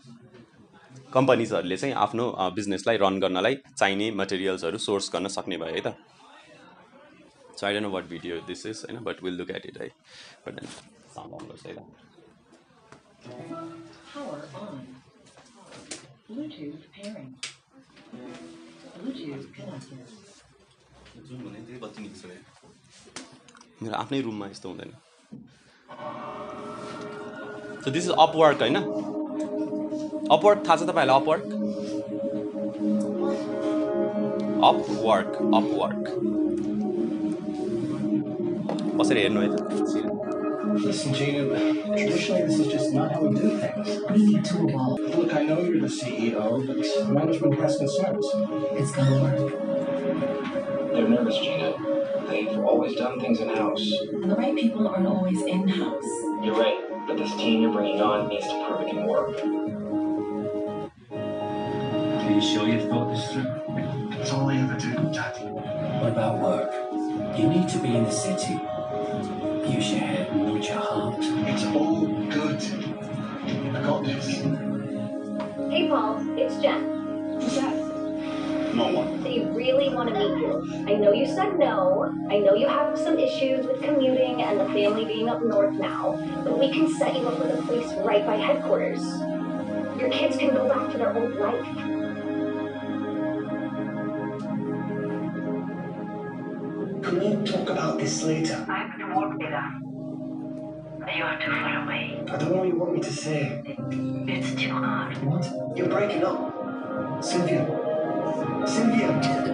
A: कम्पनीजहरूले चाहिँ आफ्नो बिजनेसलाई रन गर्नलाई चाहिने मटेरियल्सहरू सोर्स गर्न सक्ने भयो है त? So I don't know what video this is होइन? But will look at it है बट देन साउन्ड अन गर्छ है त मेरो आफ्नै रुममा यस्तो हुँदैन। सो दिस इज अपवर्क होइन? अपवर्क थाहा छ तपाईँहरूलाई अपवर्क अपवर्क अपवर्क कसरी हेर्नु है त?
B: Listen, Gina, traditionally this is just not how we do things.
C: We need to evolve.
B: Look, I know you're the CEO, but management has concerns.
C: It's gonna work.
D: They're nervous, Gina. They've always done things in house.
C: And the right people aren't always in house.
D: You're right, but this team you're bringing on needs to prove it can work.
E: Are you sure you've thought this through?
B: That's all I ever do, Dad.
E: What about work? You need to be in the city. Use your head and not your heart.
B: It's all good. I got this.
F: Hey, Paul, it's Jen.
B: What's that? No one.
F: They really want to meet you. I know you said no. I know you have some issues with commuting and the family being up north now, but we can set you up with a place right by headquarters. Your kids can go back to their old life.
B: We talk about this later?
G: I have to work, Bella.
C: You are too far away.
B: I don't know what you want me to say.
C: It's too hard.
B: What? You're breaking up. Sylvia. Sylvia.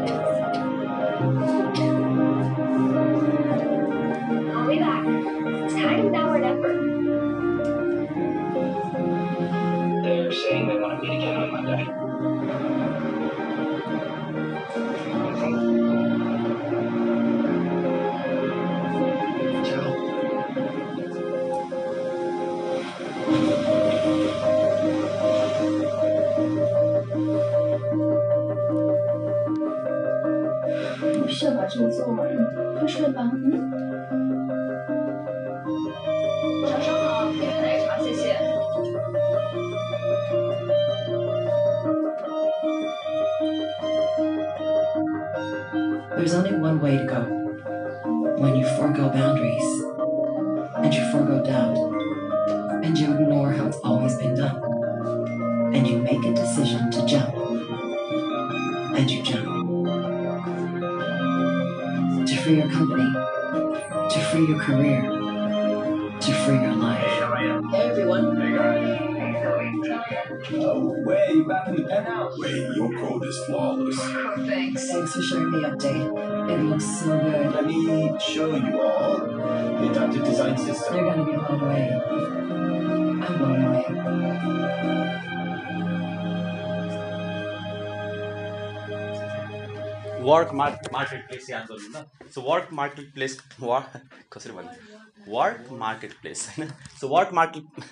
A: Work mark market place याद गर्नु so work market place work कसरी भन्नु work market place होइन so work market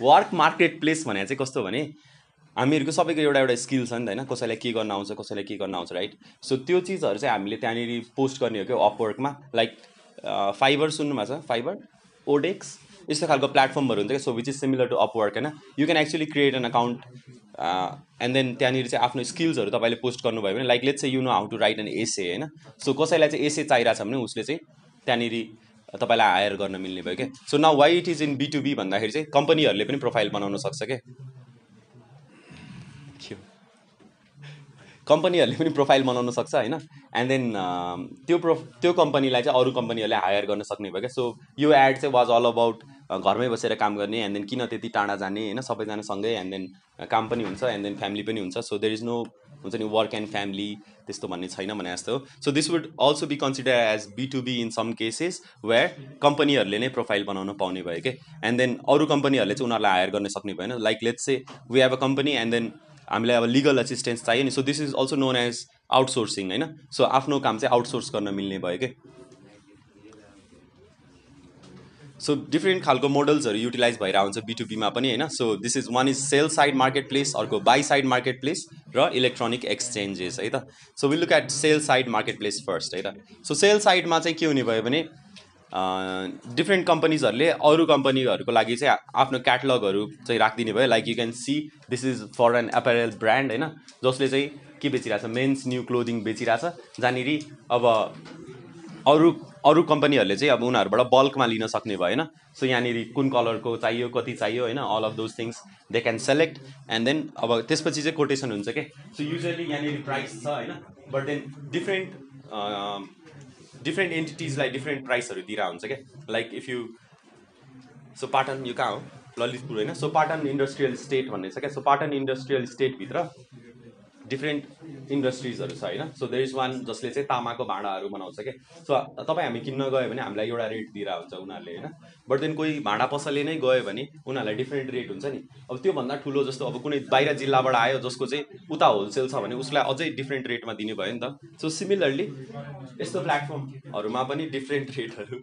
A: work market place भने चाहिँ कस्तो भने हामीहरूको सबैको एउटा एउटा स्किल छ नि त होइन कसैलाई के गर्न आउँछ कसैलाई के गर्न आउँछ राइट सो त्यो चिजहरू चाहिँ हामीले त्यहाँनिर पोस्ट गर्ने हो क्या अपवर्कमा लाइक फाइबर सुन्नुभएको छ फाइबर ओडेक्स यस्तो खालको प्लेटफर्महरू हुन्छ क्या so which is similar to Upwork होइन? You can actually create an account and then त्यहाँनिर चाहिँ आफ्नो स्किल्सहरू तपाईँले पोस्ट गर्नुभयो भने like let's you know how to write an essay होइन? सो कसैलाई चाहिँ एसे चाहिरहेको छ भने उसले चाहिँ त्यहाँनिर तपाईँलाई हायर गर्न मिल्ने भयो क्या? सो न why it is in B to B भन्दाखेरि चाहिँ कम्पनीहरूले पनि प्रोफाइल बनाउन सक्छ क्या? कम्पनीहरूले पनि प्रोफाइल बनाउन सक्छ होइन? एन्ड देन त्यो प्रो त्यो कम्पनीलाई चाहिँ अरू कम्पनीहरूले हायर गर्न सक्ने भयो क्या? सो यो एड चाहिँ वाज अल अबाउट घरमै बसेर काम गर्ने एन्ड देन किन त्यति टाढा जाने होइन सबैजना सँगै एन्ड देन काम पनि हुन्छ एन्ड देन फ्यामिली पनि हुन्छ। सो देयर इज नो हुन्छ नि वर्क एन्ड फ्यामिली त्यस्तो भन्ने छैन भने जस्तो so this would also be consider as B to B in some cases where कम्पनीहरूले नै प्रोफाइल बनाउन पाउने भयो कि एन्ड देन अरू कम्पनीहरूले चाहिँ उनीहरूलाई हायर गर्न सक्ने भएन। Like let's say we have a company and then हामीलाई अब लिगल एसिस्टेन्स चाहियो नि। So this is also known as outsourcing होइन? सो आफ्नो काम चाहिँ आउटसोर्स गर्न मिल्ने भयो कि सो डिफ्रेन्ट खालको मोडल्सहरू युटिलाइज भएर आउँछ बिटुबीमा पनि होइन so this is one is sell side market place अर्को बाई साइड मार्केट प्लेस र इलेक्ट्रोनिक एक्सचेन्जेस है त so will look at sell side market place first है त सो सेल साइडमा चाहिँ के हुने भयो भने डिफ्रेन्ट कम्पनीजहरूले अरू कम्पनीहरूको लागि चाहिँ आफ्नो क्याटलगहरू चाहिँ राखिदिने भयो like you can see this is for an apparel brand होइन जसले चाहिँ के बेचिरहेछ मेन्स न्यू क्लोदिङ बेचिरहेछ जहाँनिर अब अरू अरू कम्पनीहरूले चाहिँ अब उनीहरूबाट बल्कमा लिन सक्ने भयो होइन सो यहाँनिर कुन कलरको चाहियो कति चाहियो होइन? All of those things they can select and then अब त्यसपछि चाहिँ कोटेसन हुन्छ क्या सो युजली यहाँनिर प्राइस छ होइन? बट देन डिफ्रेन्ट डिफ्रेन्ट एन्टिटिजलाई डिफ्रेन्ट प्राइसहरू दिएर हुन्छ क्या like if you so Patan यो कहाँ हो? ललितपुर होइन? सो पाटन इन्डस्ट्रियल स्टेट भन्ने छ क्या सो पाटन इन्डस्ट्रियल स्टेटभित्र डिफ्रेन्ट इन्डस्ट्रिजहरू छ होइन? सो देयर इज वान जसले चाहिँ तामाको भाँडाहरू बनाउँछ क्या सो तपाईँ हामी किन्न गयो भने हामीलाई एउटा रेट दिएर हुन्छ उनीहरूले होइन? बट देन कोही भाँडा पसलले नै गयो भने उनीहरूलाई डिफ्रेन्ट रेट हुन्छ नि। अब त्योभन्दा ठुलो जस्तो अब कुनै बाहिर जिल्लाबाट आयो जसको चाहिँ उता होलसेल छ भने उसलाई अझै डिफ्रेन्ट रेटमा दिने भयो नि त। सो सिमिलरली यस्तो प्लेटफर्महरूमा पनि डिफ्रेन्ट रेटहरू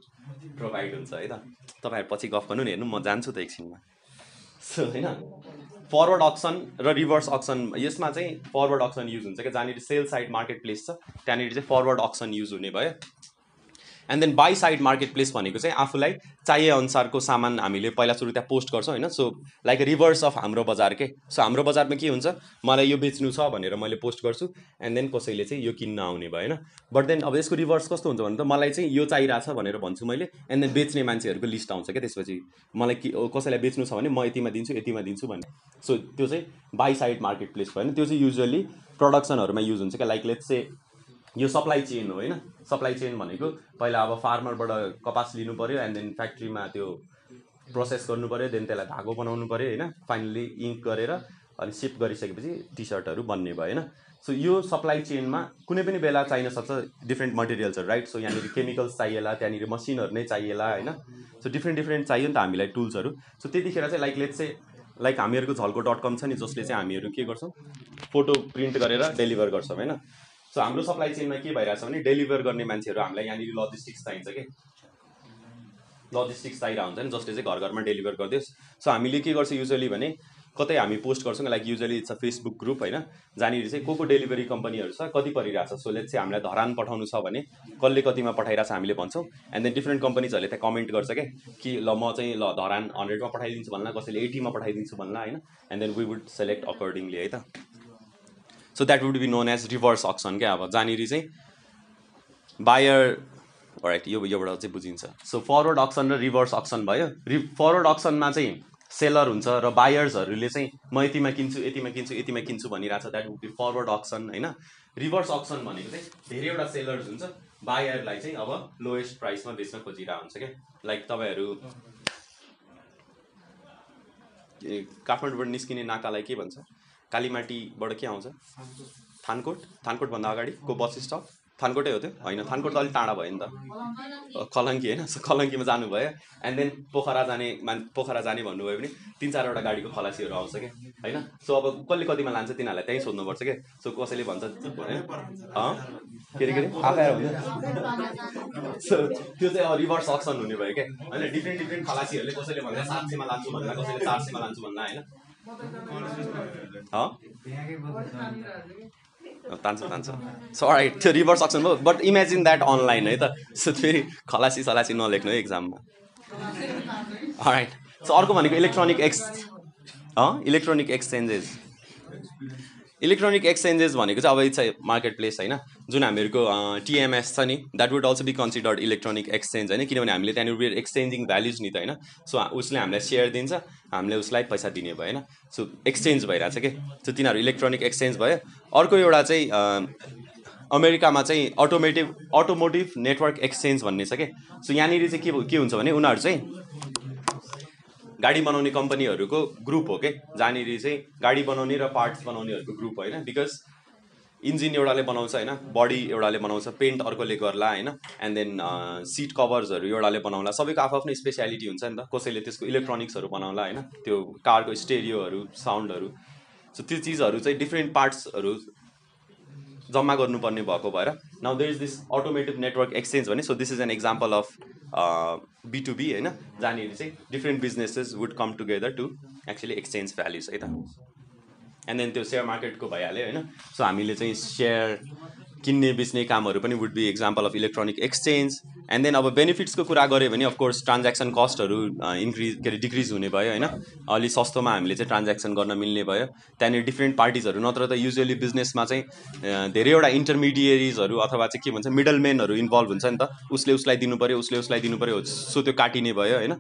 A: प्रोभाइड हुन्छ है त तपाईँहरू पछि गफ गर्नु नि हेर्नु म जान्छु त एकछिनमा। सो होइन? फरवर्ड अक्सन र रिभर्स अक्सन यसमा चाहिँ फरवर्ड अक्सन युज हुन्छ क्या? जहाँनिर सेल साइड मार्केट प्लेस छ त्यहाँनिर चाहिँ फरवर्ड अक्सन युज हुने भयो। And then buy side market place भनेको चाहिँ आफूलाई चाहिए अनुसारको सामान हामीले पहिला सुरु त्यहाँ पोस्ट गर्छौँ होइन? सो लाइक रिभर्स अफ हाम्रो बजार के सो हाम्रो बजारमा के हुन्छ? मलाई यो बेच्नु छ भनेर मैले पोस्ट गर्छु एन्ड देन कसैले चाहिँ यो किन्न आउने भयो होइन? बट देन अब यसको रिभर्स कस्तो हुन्छ भने त मलाई चाहिँ यो चाहिरहेछ भनेर भन्छु मैले एन्ड देन बेच्ने मान्छेहरूको लिस्ट आउँछ क्या त्यसपछि। मलाई कसैलाई बेच्नु छ भने म यतिमा दिन्छु यतिमा दिन्छु भन्ने। सो त्यो चाहिँ बाई साइड मार्केट प्लेस भयो होइन? त्यो चाहिँ युजली प्रडक्सनहरूमा युज हुन्छ क्या। लाइक लेट्स चाहिँ यो सप्लाई चेन हो होइन? सप्लाई चेन भनेको। पहिला अब फार्मरबाट कपास लिनु पऱ्यो एन्ड देन फ्याक्ट्रीमा त्यो प्रोसेस गर्नु पऱ्यो देन त्यसलाई धागो बनाउनु पऱ्यो होइन? फाइनली इङ्क गरेर अनि सिप गरिसकेपछि टी सर्टहरू बन्ने भयो होइन? सो यो सप्लाई चेनमा कुनै पनि बेला चाहिन सक्छ डिफ्रेन्ट मटेरियल्सहरू राइट सो यहाँनिर केमिकल्स चाहिएला त्यहाँनिर मसिनहरू नै चाहिएला होइन? सो डिफ्रेन्ट डिफ्रेन्ट चाहियो नि त हामीलाई टुल्सहरू सो त्यतिखेर चाहिँ लाइक लेट्स चाहिँ लाइक हामीहरूको झल्को डट कम छ नि जसले चाहिँ हामीहरू के गर्छौँ? फोटो प्रिन्ट गरेर डेलिभर गर्छौँ होइन? सो हाम्रो सप्लाई चेनमा के भइरहेछ भने डेलिभर गर्ने मान्छेहरू हामीलाई यहाँनिर लजिस्टिक्स चाहिन्छ कि? लजिस्टिक्स चाहिरहेको हुन्छ नि जसले चाहिँ घर घरमा डेलिभर गरिदियोस् सो हामीले के गर्छ युजली भने कतै हामी पोस्ट गर्छौँ like usually it's a Facebook group होइन? जहाँनिर चाहिँ को को डेलिभरी कम्पनीहरू छ कति परिरहेछ? सो लेट चाहिँ हामीलाई धरान पठाउनु छ भने कसले कतिमा पठाइरहेछ हामीले भन्छौँ। एन्ड देन डिफ्रेन्ट कम्पनीजहरूले त्यहाँ कमेन्ट गर्छ क्या कि ल म चाहिँ ल धरान हन्ड्रेडमा पठाइदिन्छु भन्ला कसैले एटीमा पठाइदिन्छु भन्ला होइन? And then we would select accordingly है त? So that would be known as reverse auction क्या? अब जहाँनिर चाहिँ बायर राइट यो योबाट चाहिँ बुझिन्छ। सो फरवर्ड अक्सन र रिभर्स अक्सन भयो। रि फरवर्ड अक्सनमा चाहिँ सेलर हुन्छ र बायर्सहरूले चाहिँ म यतिमा किन्छु यतिमा किन्छु यतिमा किन्छु भनिरहेको छ that would be forward action होइन? रिभर्स अक्सन भनेको चाहिँ धेरैवटा सेलर्स हुन्छ। बायरलाई चाहिँ अब लोएस्ट प्राइसमा बेच्न खोजिरहेको हुन्छ क्या? लाइक तपाईँहरू काठमाडौँबाट निस्किने नाकालाई के भन्छ? कालीमाटीबाट के आउँछ। थानकोट थानकोटभन्दा अगाडिको बस स्टप? थानकोटै हो त्यो? होइन थानकोट त अलिक टाढा भयो नि त। कलङ्की होइन [LAUGHS] कलङ्कीमा जानुभयो। एन्ड देन पोखरा जाने मान पोखरा जाने भन्नुभयो भने तिन चारवटा गाडीको खलासीहरू आउँछ क्या होइन? सो अब कसले कतिमा लान्छ तिनीहरूलाई त्यहीँ सोध्नुपर्छ क्या। सो कसैले भन्छ? के अरे के अरे आएर हुन्छ सो त्यो चाहिँ रिभर्स अक्सन हुने भयो क्या। होइन डिफ्रेन्ट डिफ्रेन्ट खलासीहरूले कसैले भन्दा सात सयमा लान्छु भन्दा कसैले चार सयमा लान्छु भन्दा होइन? तान्छ तान्छ। सो राइट त्यो रिभर्स अक्सन भयो। बट इमेजिन द्याट अनलाइन है त। सो फेरि खलासी सलासी नलेख्नु है इक्जाममा राइट सो अर्को भनेको electronic ex electronic exchanges electronic exchanges भनेको चाहिँ अब इट्स मार्केट प्लेस होइन। जुन हामीहरूको टिएमएस छ नि that would also be considered electronic exchange होइन किनभने हामीले त्यहाँनिर एक्सचेन्जिङ भ्याल्युज नि त होइन। सो उसले हामीलाई सेयर दिन्छ हामीले उसलाई पैसा दिने भयो होइन। सो एक्सचेन्ज भइरहेछ कि? सो तिनीहरू इलेक्ट्रोनिक एक्सचेन्ज भयो। अर्को एउटा चाहिँ अमेरिकामा चाहिँ अटोमेटिभ अटोमोटिभ नेटवर्क एक्सचेन्ज भन्ने छ कि? सो यहाँनिर चाहिँ के के हुन्छ भने उनीहरू चाहिँ गाडी बनाउने कम्पनीहरूको ग्रुप हो कि? जहाँनिर चाहिँ गाडी बनाउने र पार्ट्स बनाउनेहरूको ग्रुप होइन? बिकज इन्जिन एउटाले बनाउँछ होइन बडी एउटाले बनाउँछ पेन्ट अर्कोले गर्ला होइन एन्ड देन सिट कभर्सहरू एउटाले बनाउला। सबैको आफ्नो आफ्नो स्पेसियालिटी हुन्छ नि त। कसैले त्यसको इलेक्ट्रोनिक्सहरू बनाउला होइन त्यो कारको स्टेरियोहरू साउन्डहरू सो त्यो चिजहरू चाहिँ डिफ्रेन्ट पार्ट्सहरू जम्मा गर्नुपर्ने भएको भएर। Now there is this automotive network exchange भने so this is an example of B to B होइन? जहाँनिर चाहिँ different businesses would come together to actually exchange values है त। एन्ड देन त्यो सेयर मार्केटको भइहाल्यो होइन? सो हामीले चाहिँ सेयर किन्ने बेच्ने कामहरू पनि would be example of electronic exchange and then अब बेनिफिट्सको कुरा गऱ्यो भने अफकोर्स ट्रान्ज्याक्सन कस्टहरू इन्क्रिज के अरे डिक्रिज हुने भयो होइन? अलि सस्तोमा हामीले चाहिँ ट्रान्ज्याक्सन गर्न मिल्ने भयो। त्यहाँनिर डिफ्रेन्ट पार्टिजहरू नत्र त युजली बिजनेसमा चाहिँ धेरैवटा इन्टरमिडिएरिजहरू अथवा चाहिँ के भन्छ मिडल मेनहरू इन्भल्भ हुन्छ नि त। उसले उसलाई दिनु पऱ्यो उसले उसलाई दिनु पऱ्यो सो त्यो काटिने भयो होइन?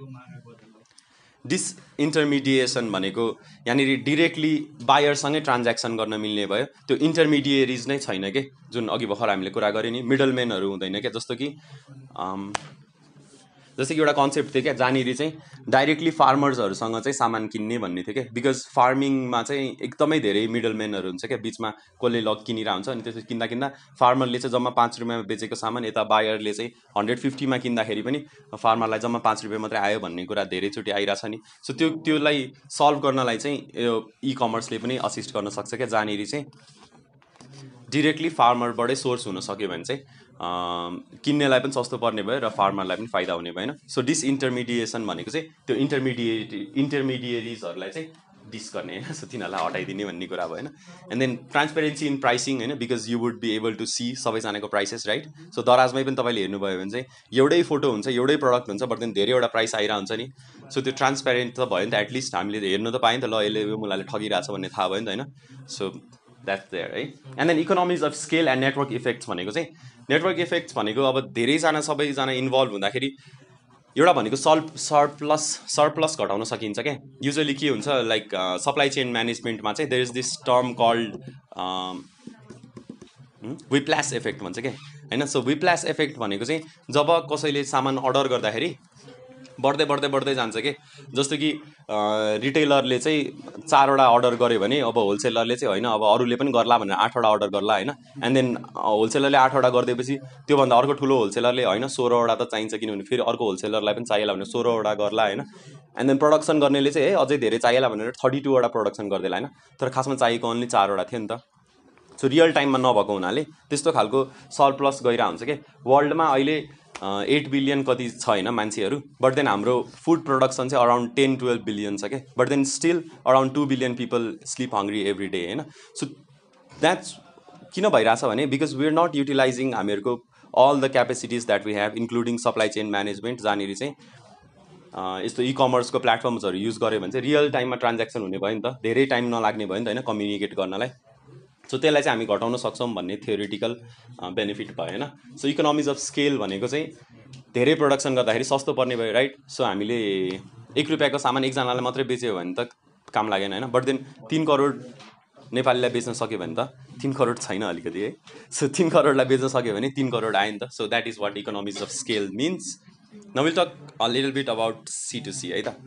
A: डिस इन्टरमिडिएसन भनेको यहाँनिर डिरेक्टली बायरसँगै ट्रान्ज्याक्सन गर्न मिल्ने भयो। त्यो इन्टरमिडिएरिज नै छैन कि? जुन अघि भर्खर हामीले कुरा गऱ्यौँ नि मिडल मेनहरू हुँदैन क्या जस्तो कि जस्तै कि एउटा कन्सेप्ट थियो क्या जहाँनिर चाहिँ डाइरेक्टली फार्मर्सहरूसँग चाहिँ सामान किन्ने भन्ने थियो क्या। बिकज फार्मिङमा चाहिँ एकदमै धेरै मिडल मेनहरू हुन्छ क्या बिचमा कसले लग किनिरहेको हुन्छ अनि त्यसपछि किन्दा किन्दा फार्मरले चाहिँ जम्मा पाँच रुपियाँमा बेचेको सामान यता बायरले चाहिँ हन्ड्रेड फिफ्टीमा किन्दाखेरि पनि फार्मरलाई जम्मा पाँच रुपियाँ मात्रै आयो भन्ने कुरा धेरैचोटि आइरहेछ नि। सो त्यो त्योलाई सल्भ गर्नलाई चाहिँ यो इ कमर्सले पनि असिस्ट गर्न सक्छ क्या। जहाँनिर चाहिँ डिरेक्टली फार्मरबाटै सोर्स हुन सक्यो भने चाहिँ किन्नेलाई पनि सस्तो पर्ने भयो र फार्मरलाई पनि फाइदा हुने भएन। सो डिस इन्टरमिडिएसन भनेको चाहिँ त्यो इन्टरमिडिएट इन्टरमिडिएरिजहरूलाई चाहिँ डिस गर्ने होइन। [LAUGHS] सो तिनीहरूलाई हटाइदिने भन्ने कुरा भयो होइन and then transparency in pricing होइन because you would be able to see सबैजनाको प्राइसेस राइट सो दराजमै पनि तपाईँले हेर्नुभयो भने चाहिँ एउटै फोटो हुन्छ एउटै प्रडक्ट हुन्छ बट देन धेरैवटा प्राइस आइरहेको हुन्छ नि। सो त्यो ट्रान्सपेरेन्ट त भयो नि त एटलिस्ट हामीले हेर्नु त पायो नि त ल यसले मुलाले ठगिरहेछ भन्ने थाहा भयो नि त होइन? सो द्याट्स देयर है and then economies of scale and network effects भनेको चाहिँ नेटवर्क इफेक्ट्स भनेको अब धेरैजना सबैजना इन्भल्भ हुँदाखेरि एउटा भनेको सल्प सरप्लस सरप्लस घटाउन सकिन्छ क्या। युजली के हुन्छ लाइक सप्लाई चेन म्यानेजमेन्टमा चाहिँ there is this term called whiplash effect भन्छ क्या। होइन सो विप्ल्यास इफेक्ट भनेको चाहिँ जब कसैले सामान अर्डर गर्दाखेरि बढ्दै बढ्दै बढ्दै जान्छ कि? जस्तो कि रिटेलरले चाहिँ चारवटा अर्डर गर्यो भने अब होलसेलरले चाहिँ होइन अब अरूले पनि गर्ला भनेर आठवटा अर्डर गर्ला होइन। एन्ड देन होलसेलरले आठवटा गरिदिएपछि त्योभन्दा अर्को ठुलो होलसेलरले होइन सोह्रवटा त चाहिन्छ किनभने फेरि अर्को होलसेलरलाई पनि चाहिएला भने सोह्रवटा गर्ला होइन। एन्ड देन प्रडक्सन गर्नेले चाहिँ है अझै धेरै चाहिएला भनेर थर्टी टूवटा प्रडक्सन गरिदिएला होइन। तर खासमा चाहिएको ओन्ली चारवटा थियो नि त। सो रियल टाइममा नभएको हुनाले त्यस्तो खालको सरप्लस गइरहेको हुन्छ कि? वर्ल्डमा अहिले एट बिलियन कति छ होइन मान्छेहरू बट देन हाम्रो फुड प्रोडक्सन चाहिँ अराउन्ड टेन टुवेल्भ बिलियन छ क्या but then still around two billion people sleep hungry every day होइन? सो द्याट्स किन भइरहेछ भने because we are not utilising हामीहरूको all the capacities that we have including supply chain management जहाँनिर चाहिँ यस्तो इ कमर्सको प्लेटफर्म्सहरू युज गऱ्यो भने चाहिँ रियल टाइममा ट्रान्ज्याक्सन हुने भयो नि त। धेरै टाइम नलाग्ने भयो नि त होइन? कम्युनिकेट गर्नलाई। सो त्यसलाई चाहिँ हामी घटाउन सक्छौँ भन्ने थियोरिटिकल बेनिफिट भयो होइन? सो इकोनोमिज अफ स्केल भनेको चाहिँ धेरै प्रोडक्सन गर्दाखेरि सस्तो पर्ने भयो राइट सो हामीले एक रुपियाँको सामान एकजनालाई मात्रै बेच्यो भने त काम लागेन होइन? बट देन तिन करोड नेपालीलाई बेच्न सक्यो भने त तिन करोड छैन अलिकति है? सो तिन करोडलाई बेच्न सक्यो भने तिन करोड आयो नि त। So that is what economies of scale means now we'll talk a little bit about C to C है त?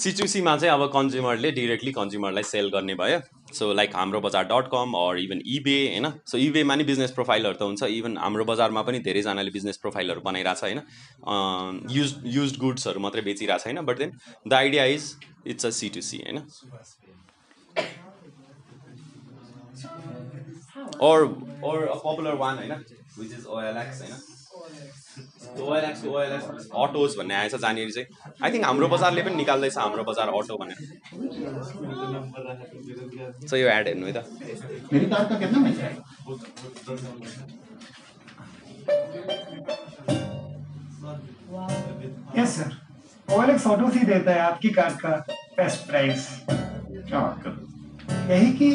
A: सिचुसीमा चाहिँ अब कन्ज्युमरले डिरेक्टली कन्ज्युमरलाई सेल गर्ने भयो। So like Hamro Bazar dot com or even eBay होइन सो इबेमा नि बिजनेस प्रोफाइलहरू त हुन्छ. इभन हाम्रो बजारमा पनि धेरैजनाले बिजनेस प्रोफाइलहरू बनाइरहेछ होइन? युज युज गुड्सहरू मात्रै बेचिरहेको छैन but then the idea is it's a C to C होइन? Or a popular one होइन? विच इज ओएलएक्स होइन? अटोज भन्ने आएछ जहाँनिर चाहिँ। आई थिङ्क हाम्रो बजारले पनि निकाल्दैछ, हाम्रो बजार अटो भनेर यो एड हेर्नु है त।
H: ओएलएक्स ऑटो देता है आपकी कार का बेस्ट प्राइस
B: क्या बात कर
H: यही कि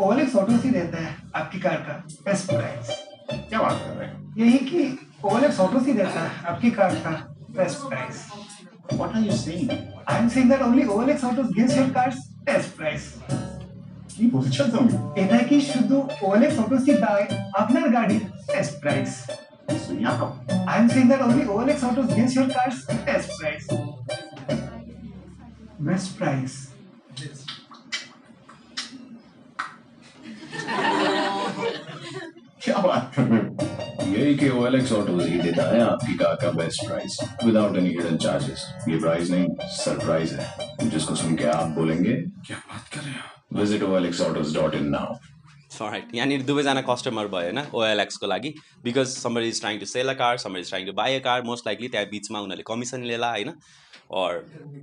H: ओएलएक्स ऑटो देता है आपकी कार का बेस्ट प्राइस
B: क्या बात कर रहे हैं?
H: यही कि ओएलएक्स ऑटो ही देता है आपकी कार का best price
B: What are you saying?
H: I am saying that only OLX Autos gives your cars best price.
B: কি বলছো তুমি
H: এটা কি শুধু OLX Autos কি দেয় আপনার গাড়ির বেস্ট প্রাইস
B: सुनिया तो
H: I am saying that only OLX Autos gives your cars best price. Best price.
B: क्या बात कर रहे हो
G: यही कि OLX Autos ही देता है आपकी कार का best price without any hidden charges ये प्राइस नहीं सरप्राइज है। जिसको सुन के आप बोलेंगे क्या बात कर रहे हो विजिट olxautos.in नाउ
A: राइट यहाँनिर दुवैजना कस्टमर भयो होइन ओएलएक्सको लागि। Because someone is trying to sell a car someone is trying to buy a car most likely त्यहाँ बिचमा उनीहरूले कमिसन लिएला होइन or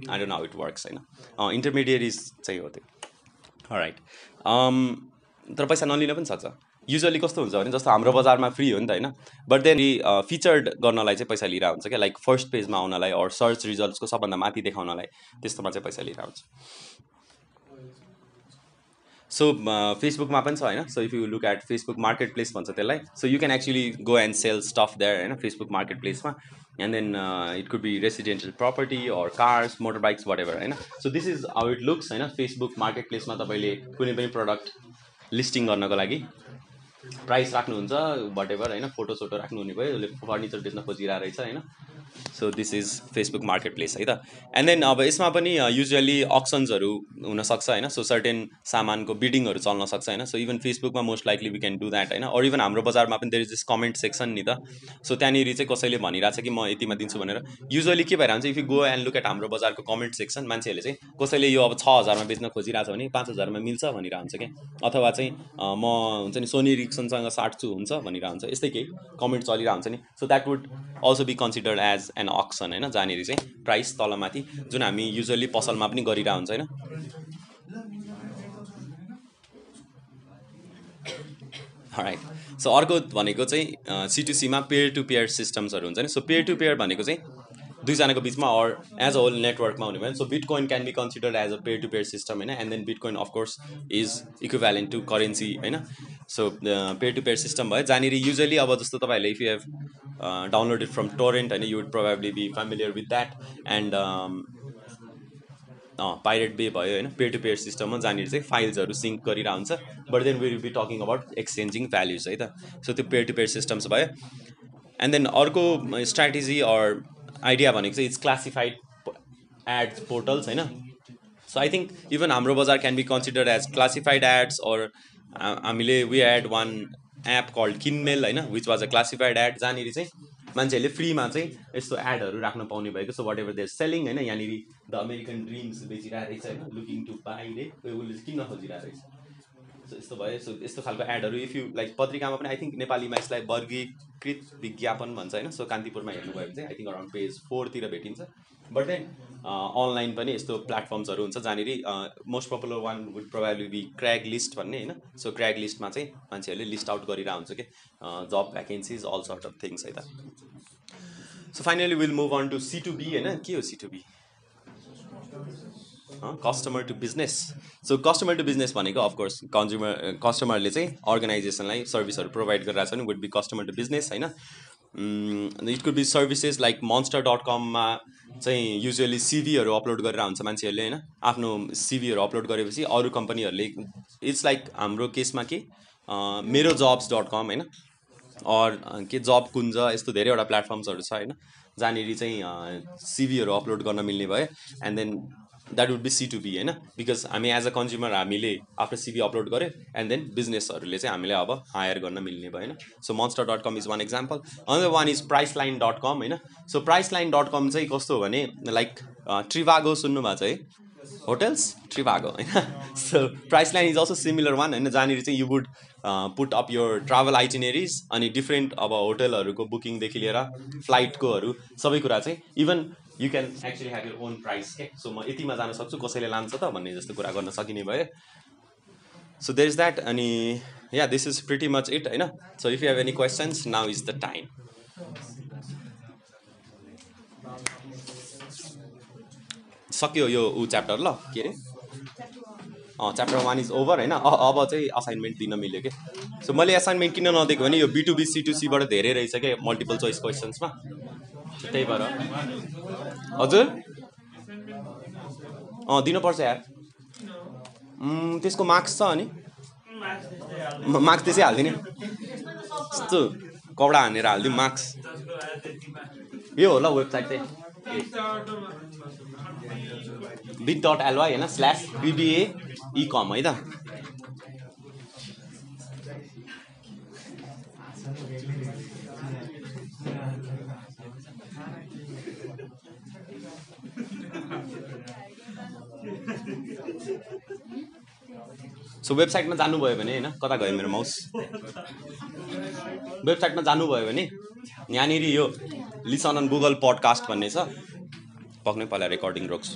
A: I don't how it works होइन इन्टरमिडिएरिज चाहिँ हो त्यो राइट तर पैसा नलिन पनि सक्छ। युजली कस्तो हुन्छ भने जस्तो हाम्रो बजारमा फ्री हो नि त होइन? बट देन फिचर्ड गर्नलाई चाहिँ पैसा लिएर हुन्छ क्या? लाइक फर्स्ट पेजमा आउनलाई अर सर्च रिजल्ट्सको सबभन्दा माथि देखाउनलाई त्यस्तोमा चाहिँ पैसा लिएर हुन्छ सो फेसबुकमा पनि छ होइन? So if you look at Facebook marketplace भन्छ त्यसलाई। So you can actually go and sell stuff there होइन? Facebook market प्लेसमा and then it could be residential property or cars motor bikes whatever होइन? So this is how it looks होइन? Facebook market प्लेसमा तपाईँले कुनै पनि product listing गर्नको लागि। Price राख्नुहुन्छ वाट एभर होइन फोटो सोटो राख्नुहुने भयो उसले फर्निचर बेच्न खोजिरहेको रहेछ होइन। So this is Facebook marketplace है त? एन्ड देन अब यसमा पनि युजली अक्सन्सहरू हुनसक्छ होइन? सो सर्टेन सामानको बिडिङहरू चल्न सक्छ होइन? सो इभन फेसबुकमा most likely we can do that होइन? अर इभन हाम्रो बजारमा पनि there is this comment section नि त। सो त्यहाँनिर चाहिँ कसैले भनिरहेछ कि म यतिमा दिन्छु भनेर। युजली के भइरहेको हुन्छ if you go and look at हाम्रो बजारको कमेन्ट सेक्सन मान्छेहरूले चाहिँ कसैले यो अब छ हजारमा बेच्न खोजिरहेछ भने पाँच हजारमा मिल्छ भनिरहेको हुन्छ क्या? अथवा चाहिँ म हुन्छ नि सोनी रिक्सनसँग साट्छु हुन्छ भनिरहेको हुन्छ यस्तै केही कमेन्ट चलिरहेको हुन्छ नि। So that would also be considered as an auction होइन जहाँनिर चाहिँ प्राइस तलमाथि जुन हामी युजली पसलमा पनि गरिरहेको हुन्छ होइन। राइट सो अर्को भनेको चाहिँ सिटिसीमा पेयर टु पेयर सिस्टम्सहरू हुन्छ नि सो पेयर टु पेयर भनेको चाहिँ दुईजनाको बिचमा अर एज अ होल नेटवर्कमा हुने भयो so bitcoin can be considered as a peer to peer system होइन। And then bitcoin of course is equivalent to currency होइन। So peer to peer system भयो। जहाँनिर युजली अब जस्तो तपाईँहरूले if you have downloaded from torrent होइन you would probably be familiar with that and Pirate Bay भयो होइन pair to pair सिस्टममा जहाँनिर चाहिँ फाइल्सहरू सिङ्क गरिरहेको हुन्छ but then will be talking about exchanging values है त? सो त्यो पेयर टु पेयर सिस्टम्स भयो. एन्ड देन अर्को स्ट्राटेजी अर आइडिया भनेको चाहिँ इट्स क्लासिफाइड एड्स पोर्टल्स होइन? So I think even Hamro Bazar can be consider as classified ads or हामीले we had one app called Kinmel होइन which was a classified ad जहाँनिर चाहिँ मान्छेहरूले फ्रीमा चाहिँ यस्तो एडहरू राख्न पाउने भएको so what ever there selling होइन यहाँनिर द अमेरिकन ड्रिम्स बेचिरहेको रहेछ होइन लुकिङ टु रे उसले किन्न खोजिरहेको रहेछ। सो यस्तो भयो सो यस्तो खालको एडहरू इफ यु लाइक पत्रिकामा पनि आई थिङ्क नेपालीमा यसलाई वर्गीकृत विज्ञापन भन्छ होइन सो कान्तिपुरमा हेर्नुभयो भने चाहिँ आई थिङ्क अराउन्ड पेज फोरतिर भेटिन्छ। बट देन अनलाइन पनि यस्तो प्लेटफर्म्सहरू हुन्छ जहाँनिर most popular one would probably be Craigslist भन्ने होइन? सो क्र्याग लिस्टमा चाहिँ मान्छेहरूले लिस्ट आउट गरिरहेको हुन्छ कि? जब vacancies all sort of things है त? So finally will move on to C to B होइन? के हो C to B customer to business so customer to business भनेको अफकोर्स कन्ज्युमर कस्टमरले चाहिँ अर्गनाइजेसनलाई सर्भिसहरू प्रोभाइड गरिरहेको छ भने would be customer to business होइन? It could be services like Monster dot कममा चाहिँ युजली सिभीहरू अपलोड गरेर हुन्छ मान्छेहरूले होइन? आफ्नो सिभीहरू अपलोड गरेपछि अरू कम्पनीहरूले इट्स लाइक हाम्रो केसमा के? मेरो जब्स डट कम होइन? अर के जब कुञ्ज यस्तो धेरैवटा प्लेटफर्म्सहरू छ होइन? जहाँनिर चाहिँ सिभीहरू अपलोड गर्न मिल्ने भयो। And then that would be C to B होइन? बिकज हामी एज अ कन्ज्युमर हामीले आफ्नो सिभी अपलोड गऱ्यो एन्ड देन बिजनेसहरूले चाहिँ हामीले अब हायर गर्न मिल्ने भयो होइन? So Monster dot com is one example another one is Priceline dot com होइन? So Priceline dot com चाहिँ कस्तो भने लाइक ट्रिभागो सुन्नुभएको छ है? होटल्स ट्रिभागो होइन? So Priceline is also similar one होइन? जहाँनिर चाहिँ यु वुड पुट अप यो ट्राभल आइटिनेरिज अनि डिफ्रेन्ट अब होटलहरूको बुकिङदेखि लिएर फ्लाइटकोहरू सबै कुरा चाहिँ even you can actually have your own price के सो म यतिमा जान सक्छु कसैले लान्छ त भन्ने जस्तो कुरा गर्न सकिने भयो। सो देयर इज द्याट अनि yeah this is pretty much it होइन? So if you have any questions now is the time सक्यो यो ऊ च्याप्टर ल के अरे? अँ च्याप्टर वान इज ओभर होइन? अब चाहिँ असाइनमेन्ट दिन मिल्यो कि? सो मैले असाइनमेन्ट किन नदिएको भने यो बिटुबी सिटुसीबाट धेरै रहेछ क्या मल्टिपल चोइस क्वेसन्समा त्यही भएर। हजुर? अँ दिनुपर्छ यार। त्यसको मार्क्स छ अनि? मार्क्स त्यसै हालिदिने। यस्तो कपडा हानेर हालिदिउँ मार्क्स यो होला वेबसाइट चाहिँ। बिट डट एलवाई होइन स्ल्यास बिबिए इ कम है त? सो वेबसाइटमा जानुभयो भने होइन? कता गयो मेरो माउस? वेबसाइटमा जानुभयो भने यहाँनिर यो लिसन अन गुगल पडकास्ट भन्ने छ। पक्नै पहिला रेकर्डिङ रोक्छु।